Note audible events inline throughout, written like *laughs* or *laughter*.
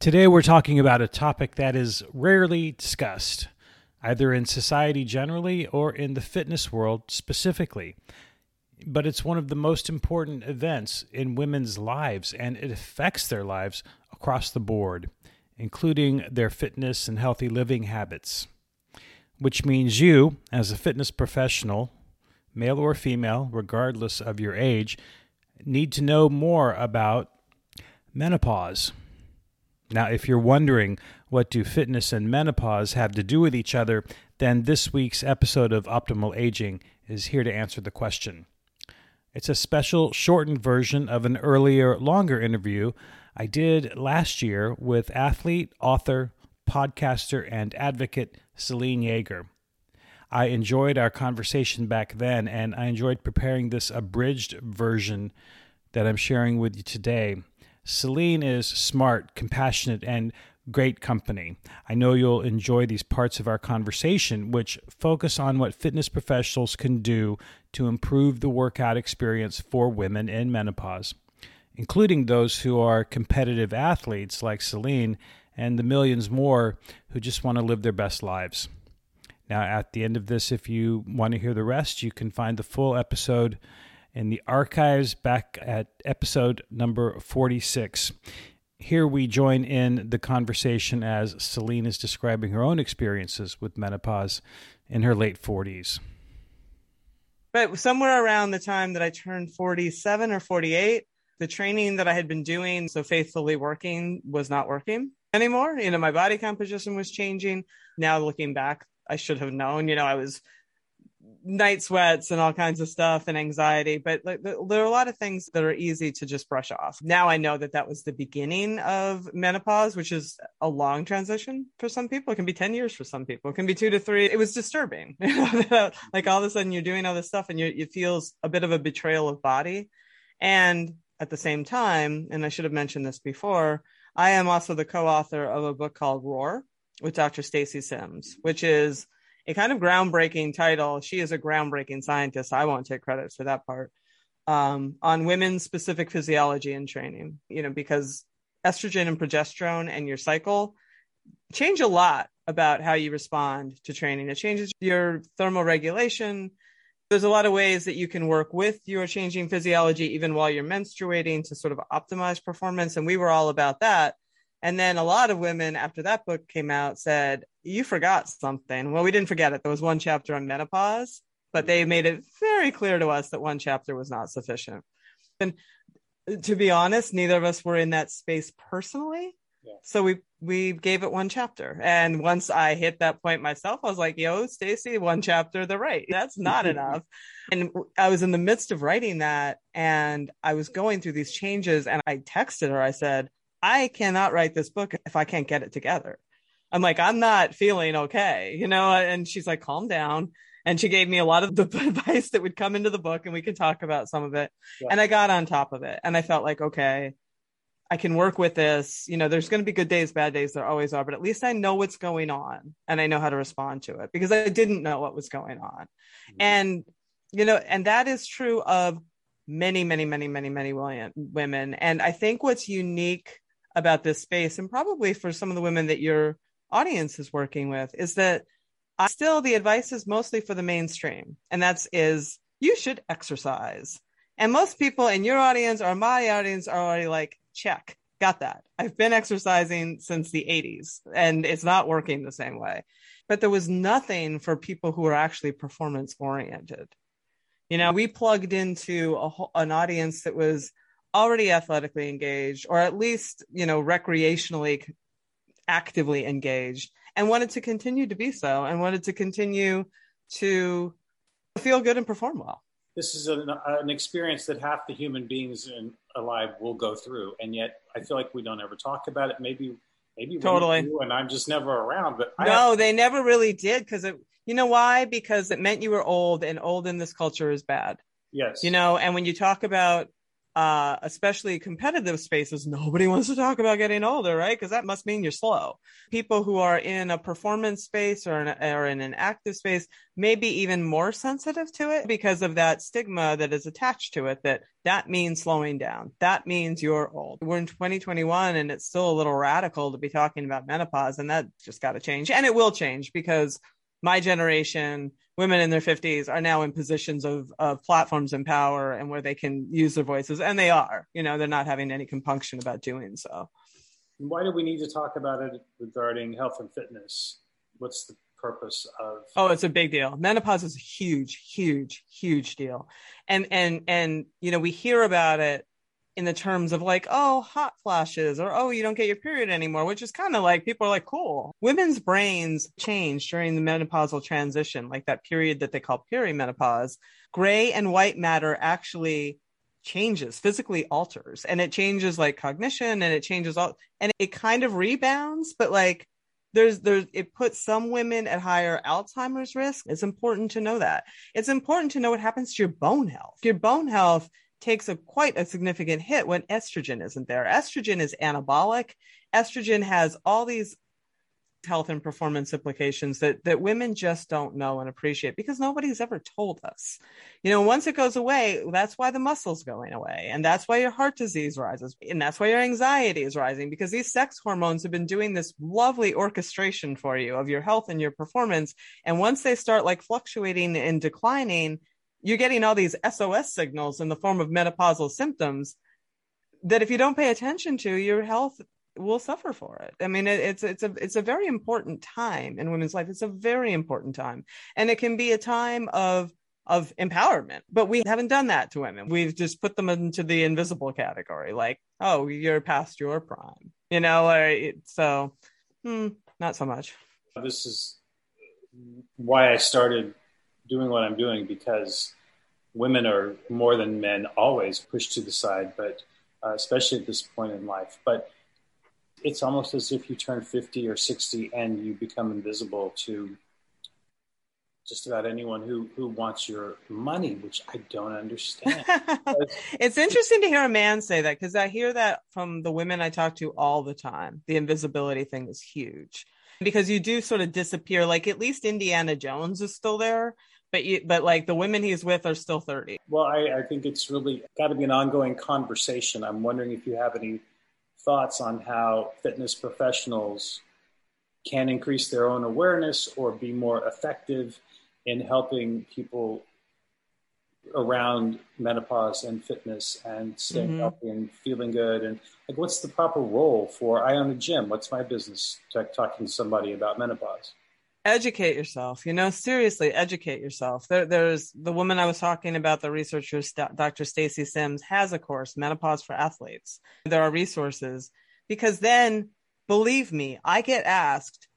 Today, we're talking about a topic that is rarely discussed, either in society generally or in the fitness world specifically. But it's one of the most important events in women's lives, and it affects their lives across the board, including their fitness and healthy living habits. Which means you, as a fitness professional, male or female, regardless of your age, need to know more about menopause. Now, if you're wondering what do fitness and menopause have to do with each other, then this week's episode of Optimal Aging is here to answer the question. It's a special shortened version of an earlier, longer interview I did last year with athlete, author, podcaster, and advocate Selene Yeager. I enjoyed our conversation back then, and I enjoyed preparing this abridged version that I'm sharing with you today. Selene is smart, compassionate, and great company. I know you'll enjoy these parts of our conversation, which focus on what fitness professionals can do to improve the workout experience for women in menopause, including those who are competitive athletes like Selene and the millions more who just want to live their best lives. Now, at the end of this, if you want to hear the rest, you can find the full episode in the archives back at episode number 46. Here we join in the conversation as Selene is describing her own experiences with menopause in her late 40s. But somewhere around the time that I turned 47 or 48, the training that I had been doing, so faithfully working, was not working anymore. You know, my body composition was changing. Now looking back, I should have known. You know, I was night sweats and all kinds of stuff and anxiety but like, there are a lot of things that are easy to just brush off. Now i know that that was the beginning of menopause which is a long transition for some people. It can be 10 years for some people. It can be two to three. It was disturbing. *laughs* Like all of a sudden you're doing all this stuff and you, it feels a bit of a betrayal of body. And at the same time and i should have mentioned this before i am also the co-author of a book called roar with dr stacy sims which is a kind of groundbreaking title. She is a groundbreaking scientist. I won't take credit for that part. Um, on women's specific physiology and training, you know, because estrogen and progesterone and your cycle change a lot about how you respond to training. It changes your thermal regulation. There's a lot of ways that you can work with your changing physiology even while you're menstruating to sort of optimize performance. And we were all about that. And then a lot of women after that book came out said, You forgot something. Well, we didn't forget it. There was one chapter on menopause, but they made it very clear to us that one chapter was not sufficient. And to be honest, neither of us were in that space personally. Yeah. So we we gave it one chapter. And once I hit that point myself, I was like, yo, Stacy, one chapter, they're right. That's not *laughs* enough. And I was in the midst of writing that and I was going through these changes and I texted her, I said, I cannot write this book if I can't get it together. I'm like, I'm not feeling okay, you know? And she's like, calm down. And she gave me a lot of the *laughs* advice that would come into the book and we could talk about some of it. Yeah. And I got on top of it and I felt like, okay, I can work with this. You know, there's going to be good days, bad days. There always are, but at least I know what's going on and I know how to respond to it because I didn't know what was going on. Mm-hmm. And, you know, and that is true of many, many, many, many, many women. And I think what's unique about this space and probably for some of the women that your audience is working with is that I still the advice is mostly for the mainstream and that's is you should exercise. And most people in your audience or my audience are already like check got that. I've been exercising since the 80s and it's not working the same way. But there was nothing for people who are actually performance oriented. You know we plugged into a, an audience that was already athletically engaged or at least you know recreationally actively engaged and wanted to continue to be so and wanted to continue to feel good and perform well. This is an, an experience that half the human beings in, alive will go through. And yet i feel like we don't ever talk about it. Maybe maybe totally. do, and i'm just never around but no have- they never really did because it you know why? Because it meant you were old and old in this culture is bad. Yes. You know and when you talk about uh, especially competitive spaces, nobody wants to talk about getting older, right? Because that must mean you're slow. People who are in a performance space or in, or in an active space may be even more sensitive to it because of that stigma that is attached to it that that means slowing down. That means you're old. We're in 2021 and it's still a little radical to be talking about menopause, and that just got to change. And it will change because my generation, women in their 50s, are now in positions of, of platforms and power and where they can use their voices. And they are, you know, they're not having any compunction about doing so. Why do we need to talk about it regarding health and fitness? What's the purpose of oh it's a big deal menopause is a huge huge huge deal and and and you know we hear about it in the terms of like, oh, hot flashes or oh, you don't get your period anymore, which is kind of like people are like, cool. Women's brains change during the menopausal transition, like that period that they call perimenopause. Gray and white matter actually changes, physically alters, and it changes like cognition and it changes all, and it kind of rebounds, but like there's there's it puts some women at higher alzheimer's risk it's important to know that it's important to know what happens to your bone health your bone health takes a quite a significant hit when estrogen isn't there. Estrogen is anabolic. Estrogen has all these health and performance implications that that women just don't know and appreciate because nobody's ever told us. You know, once it goes away, that's why the muscle's going away and that's why your heart disease rises and that's why your anxiety is rising because these sex hormones have been doing this lovely orchestration for you of your health and your performance and once they start like fluctuating and declining, you're getting all these SOS signals in the form of menopausal symptoms that if you don't pay attention to, your health will suffer for it. I mean, it, it's it's a it's a very important time in women's life. It's a very important time, and it can be a time of of empowerment. But we haven't done that to women. We've just put them into the invisible category, like, oh, you're past your prime, you know. Or, so, hmm, not so much. This is why I started doing what I'm doing because women are more than men always pushed to the side, but uh, especially at this point in life. But it's almost as if you turn 50 or 60 and you become invisible to just about anyone who, who wants your money, which I don't understand. *laughs* it's interesting to hear a man say that because I hear that from the women I talk to all the time. The invisibility thing is huge because you do sort of disappear. Like at least Indiana Jones is still there, but you, but like the women he's with are still 30 well i, I think it's really got to be an ongoing conversation. I'm wondering if you have any thoughts on how fitness professionals can increase their own awareness or be more effective in helping people around menopause and fitness and staying mm-hmm. healthy and feeling good. And like what's the proper role for i own a gym. What's my business? Talking to somebody about menopause educate yourself you know seriously educate yourself. There, there's the woman i was talking about the researcher dr stacy sims has a course menopause for athletes. There are resources because then believe me i get asked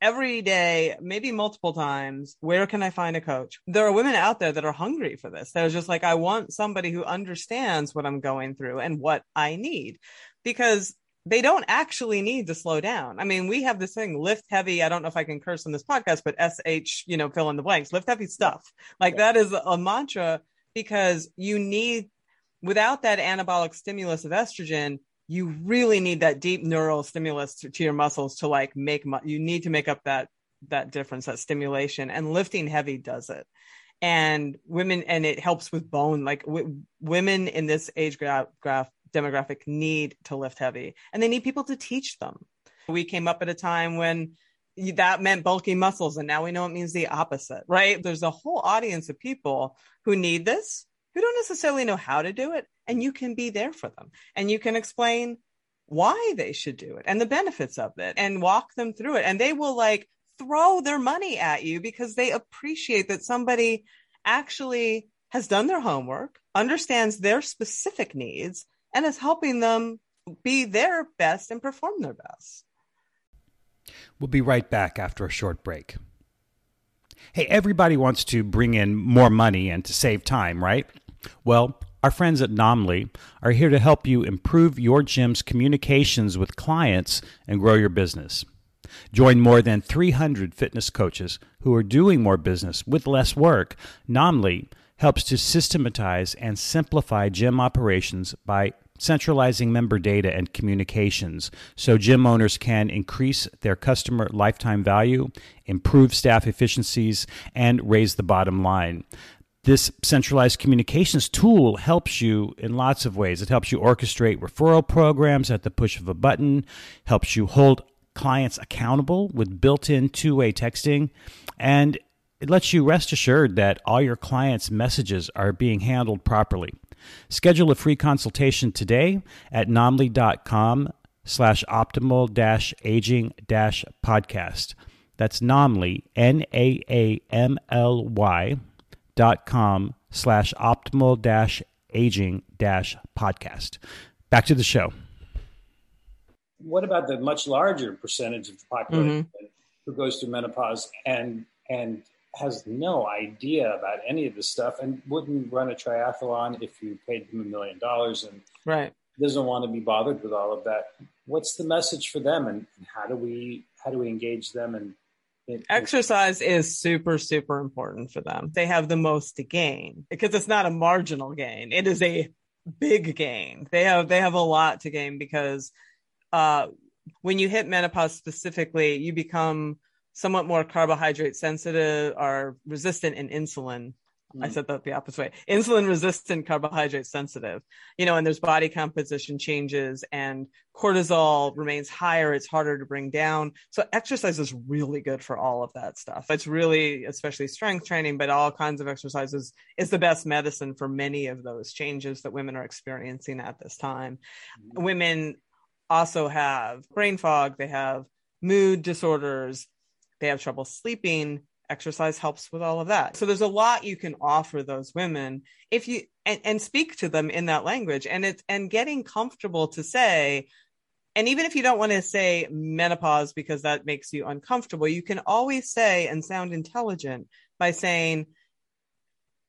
every day maybe multiple times where can i find a coach? There are women out there that are hungry for this. They're just like i want somebody who understands what i'm going through and what i need. Because they don't actually need to slow down. I mean, we have this thing lift heavy. I don't know if I can curse on this podcast, but SH, you know, fill in the blanks, lift heavy stuff. Like yeah. that is a mantra because you need, without that anabolic stimulus of estrogen, you really need that deep neural stimulus to, to your muscles to like make, mu- you need to make up that, that difference, that stimulation and lifting heavy does it. And women, and it helps with bone, like w- women in this age graph, graph demographic need to lift heavy and they need people to teach them. We came up at a time when that meant bulky muscles and now we know it means the opposite, right? There's a whole audience of people who need this, who don't necessarily know how to do it and you can be there for them and you can explain why they should do it and the benefits of it and walk them through it and they will like throw their money at you because they appreciate that somebody actually has done their homework, understands their specific needs, and is helping them be their best and perform their best. We'll be right back after a short break. Hey, everybody wants to bring in more money and to save time, right? Well, our friends at Naamly are here to help you improve your gym's communications with clients and grow your business. Join more than 300 fitness coaches who are doing more business with less work. Naamly helps to systematize and simplify gym operations by centralizing member data and communications so gym owners can increase their customer lifetime value, improve staff efficiencies, and raise the bottom line. This centralized communications tool helps you in lots of ways. It helps you orchestrate referral programs at the push of a button, helps you hold clients accountable with built in two way texting, and it lets you rest assured that all your clients' messages are being handled properly. Schedule a free consultation today at naamly.com slash optimal dash aging dash podcast. That's Naamly, N A A M L Y dot com slash optimal dash aging dash podcast. Back to the show. What about the much larger percentage of the population mm-hmm. who goes through menopause and and has no idea about any of this stuff and wouldn't run a triathlon if you paid them a million dollars and right. doesn't want to be bothered with all of that. What's the message for them and how do we how do we engage them and exercise is super super important for them. They have the most to gain because it's not a marginal gain. It is a big gain. They have they have a lot to gain because uh when you hit menopause specifically you become somewhat more carbohydrate sensitive are resistant in insulin. Mm. I said that the opposite way. Insulin resistant, carbohydrate sensitive. You know, and there's body composition changes and cortisol remains higher. It's harder to bring down. So exercise is really good for all of that stuff. It's really, especially strength training, but all kinds of exercises is the best medicine for many of those changes that women are experiencing at this time. Mm. Women also have brain fog. They have mood disorders they have trouble sleeping exercise helps with all of that. So there's a lot you can offer those women if you and, and speak to them in that language. And it's and getting comfortable to say and even if you don't want to say menopause because that makes you uncomfortable you can always say and sound intelligent by saying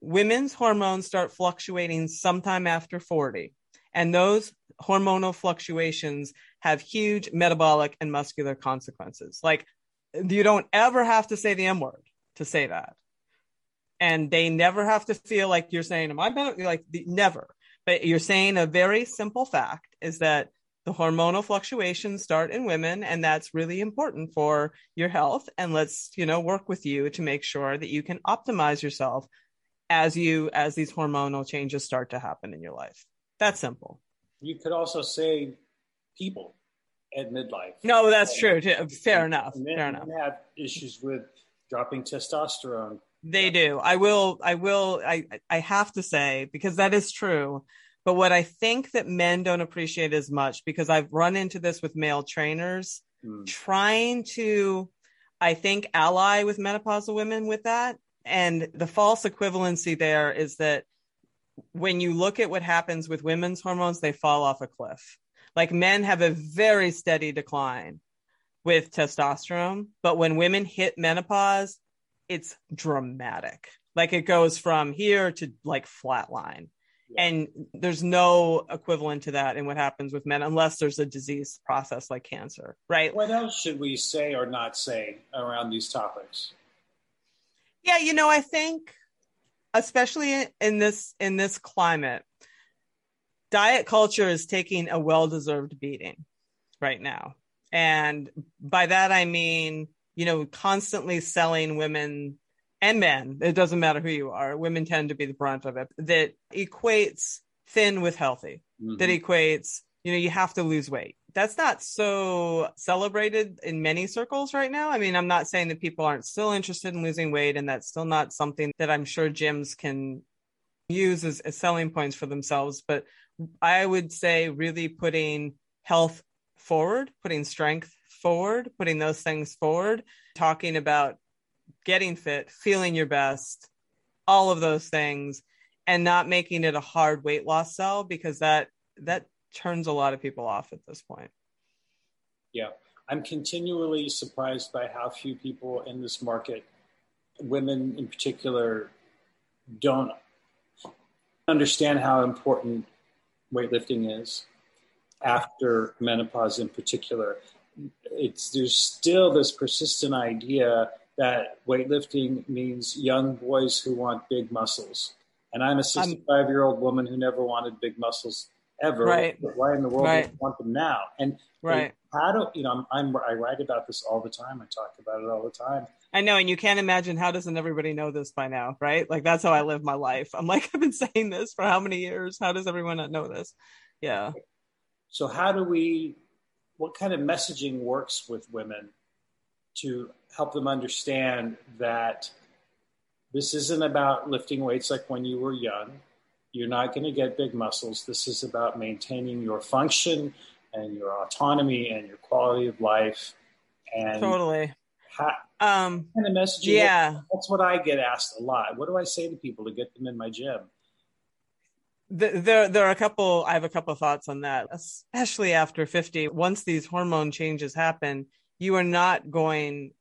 women's hormones start fluctuating sometime after 40 and those hormonal fluctuations have huge metabolic and muscular consequences. Like you don't ever have to say the M word to say that. And they never have to feel like you're saying, Am I better? Like, the, never. But you're saying a very simple fact is that the hormonal fluctuations start in women, and that's really important for your health. And let's, you know, work with you to make sure that you can optimize yourself as you as these hormonal changes start to happen in your life. That's simple. You could also say people at midlife. No, that's true. Too. Fair enough. Men, Fair enough. have issues with dropping testosterone. They do. I will. I will. I. I have to say because that is true. But what I think that men don't appreciate as much because I've run into this with male trainers hmm. trying to, I think, ally with menopausal women with that. And the false equivalency there is that when you look at what happens with women's hormones, they fall off a cliff. Like men have a very steady decline with testosterone, but when women hit menopause, it's dramatic. Like it goes from here to like flatline. Yeah. And there's no equivalent to that in what happens with men unless there's a disease process like cancer, right? What else should we say or not say around these topics? Yeah, you know, I think especially in this in this climate diet culture is taking a well deserved beating right now. And by that, I mean, you know, constantly selling women and men, it doesn't matter who you are, women tend to be the brunt of it, that equates thin with healthy, mm-hmm. that equates, you know, you have to lose weight. That's not so celebrated in many circles right now. I mean, I'm not saying that people aren't still interested in losing weight, and that's still not something that I'm sure gyms can use as, as selling points for themselves. But I would say really putting health forward, putting strength forward, putting those things forward, talking about getting fit, feeling your best, all of those things, and not making it a hard weight loss sell because that that turns a lot of people off at this point. Yeah. I'm continually surprised by how few people in this market, women in particular, don't understand how important weightlifting is after menopause in particular. It's there's still this persistent idea that weightlifting means young boys who want big muscles. And I'm a 65 year old woman who never wanted big muscles ever. Right. Why in the world right. do you want them now? And right. how do you know? I'm, I'm I write about this all the time. I talk about it all the time. I know, and you can't imagine how doesn't everybody know this by now, right? Like that's how I live my life. I'm like *laughs* I've been saying this for how many years? How does everyone not know this? Yeah. So how do we? What kind of messaging works with women to help them understand that this isn't about lifting weights like when you were young. You're not going to get big muscles. This is about maintaining your function and your autonomy and your quality of life. And totally. How, um, kind of messaging. Yeah. That's what I get asked a lot. What do I say to people to get them in my gym? there there are a couple i have a couple thoughts on that especially after 50 once these hormone changes happen you are not going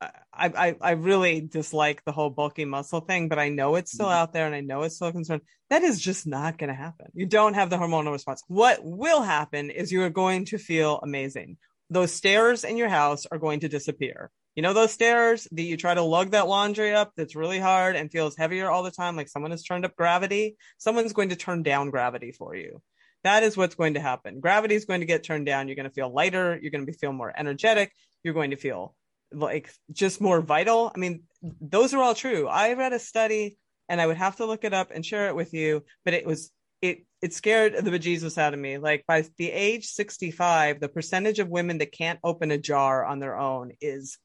I, I, I really dislike the whole bulky muscle thing, but I know it's still mm-hmm. out there and I know it's still a concern. That is just not going to happen. You don't have the hormonal response. What will happen is you are going to feel amazing. Those stairs in your house are going to disappear. You know those stairs that you try to lug that laundry up that's really hard and feels heavier all the time, like someone has turned up gravity? Someone's going to turn down gravity for you. That is what's going to happen. Gravity is going to get turned down. You're going to feel lighter. You're going to feel more energetic. You're going to feel like just more vital. I mean, those are all true. I read a study and I would have to look it up and share it with you, but it was it it scared the bejesus out of me. Like by the age 65, the percentage of women that can't open a jar on their own is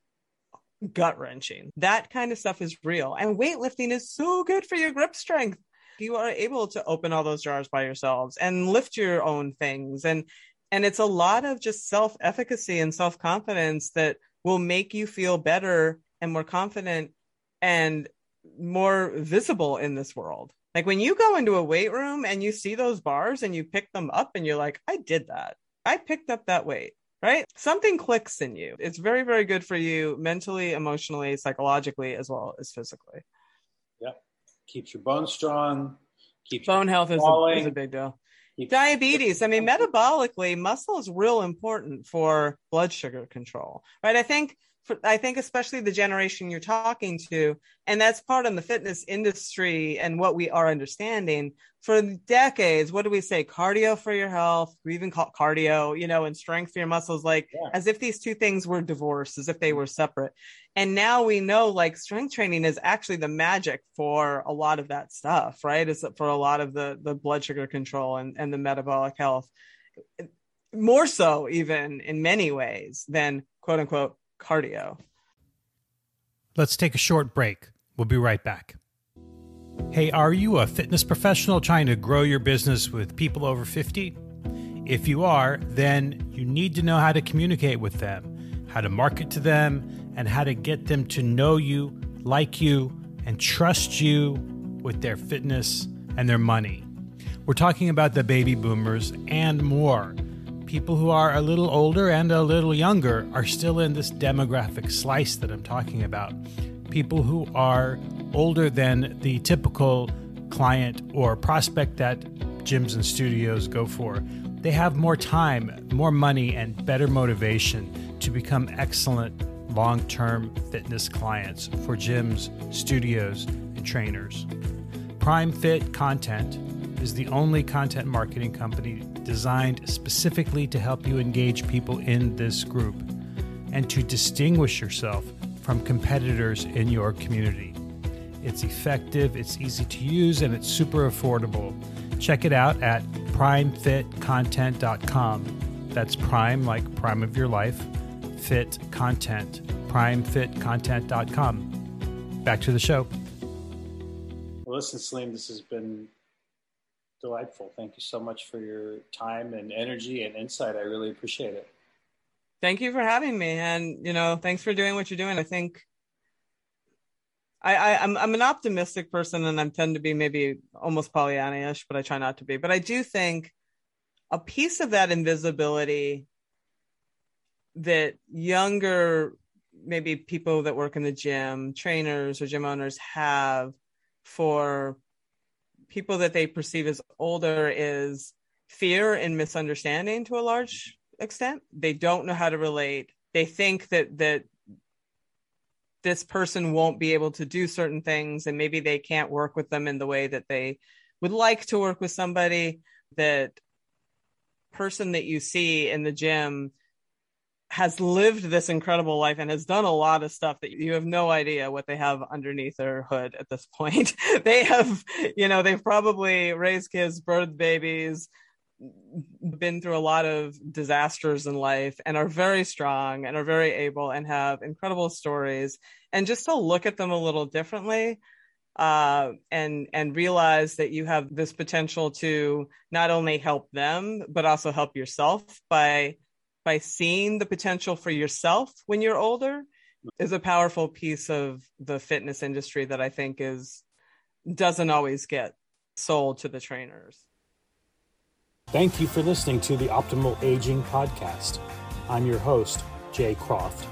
gut wrenching. That kind of stuff is real. And weightlifting is so good for your grip strength. You are able to open all those jars by yourselves and lift your own things and and it's a lot of just self-efficacy and self-confidence that will make you feel better and more confident and more visible in this world. Like when you go into a weight room and you see those bars and you pick them up and you're like, I did that. I picked up that weight, right? Something clicks in you. It's very, very good for you mentally, emotionally, psychologically, as well as physically. Yeah. Keeps your bones strong. Keeps bone health is a, is a big deal. Diabetes. I mean, metabolically, muscle is real important for blood sugar control, right? I think, for, I think especially the generation you're talking to, and that's part of the fitness industry and what we are understanding for decades. What do we say? Cardio for your health. We even call cardio, you know, and strength for your muscles, like yeah. as if these two things were divorced, as if they mm-hmm. were separate. And now we know like strength training is actually the magic for a lot of that stuff, right? It's for a lot of the the blood sugar control and, and the metabolic health. More so even in many ways than quote unquote cardio. Let's take a short break. We'll be right back. Hey, are you a fitness professional trying to grow your business with people over 50? If you are, then you need to know how to communicate with them, how to market to them, and how to get them to know you, like you, and trust you with their fitness and their money. We're talking about the baby boomers and more. People who are a little older and a little younger are still in this demographic slice that I'm talking about. People who are older than the typical client or prospect that gyms and studios go for. They have more time, more money, and better motivation to become excellent long term fitness clients for gyms, studios, and trainers. Prime Fit Content is the only content marketing company designed specifically to help you engage people in this group and to distinguish yourself from competitors in your community. It's effective, it's easy to use, and it's super affordable. Check it out at primefitcontent.com. That's prime like prime of your life Fit Content, primefitcontent.com. Back to the show. Well, listen, Selene, this has been delightful. Thank you so much for your time and energy and insight. I really appreciate it. Thank you for having me. And, you know, thanks for doing what you're doing. I think I, I'm, I'm an optimistic person and I tend to be maybe almost Pollyanna-ish, but I try not to be. But I do think a piece of that invisibility that younger maybe people that work in the gym trainers or gym owners have for people that they perceive as older is fear and misunderstanding to a large extent. They don't know how to relate. They think that that this person won't be able to do certain things and maybe they can't work with them in the way that they would like to work with somebody. That person that you see in the gym has lived this incredible life and has done a lot of stuff that you have no idea what they have underneath their hood at this point. *laughs* they have, you know, they've probably raised kids, birthed babies, been through a lot of disasters in life and are very strong and are very able and have incredible stories and just to look at them a little differently uh, and and realize that you have this potential to not only help them but also help yourself by by seeing the potential for yourself when you're older is a powerful piece of the fitness industry that I think is doesn't always get sold to the trainers. Thank you for listening to the Optimal Aging Podcast. I'm your host, Jay Croft,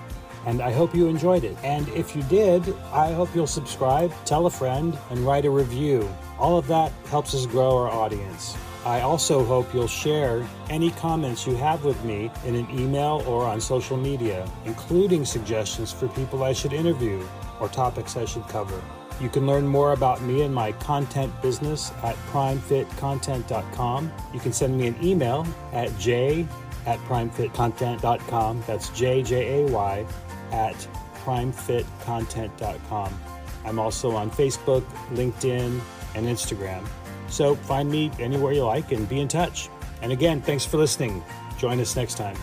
and I hope you enjoyed it. And if you did, I hope you'll subscribe, tell a friend, and write a review. All of that helps us grow our audience. I also hope you'll share any comments you have with me in an email or on social media, including suggestions for people I should interview or topics I should cover. You can learn more about me and my content business at primefitcontent.com. You can send me an email at j at primefitcontent.com. That's J J A Y at primefitcontent.com. I'm also on Facebook, LinkedIn, and Instagram. So find me anywhere you like and be in touch. And again, thanks for listening. Join us next time.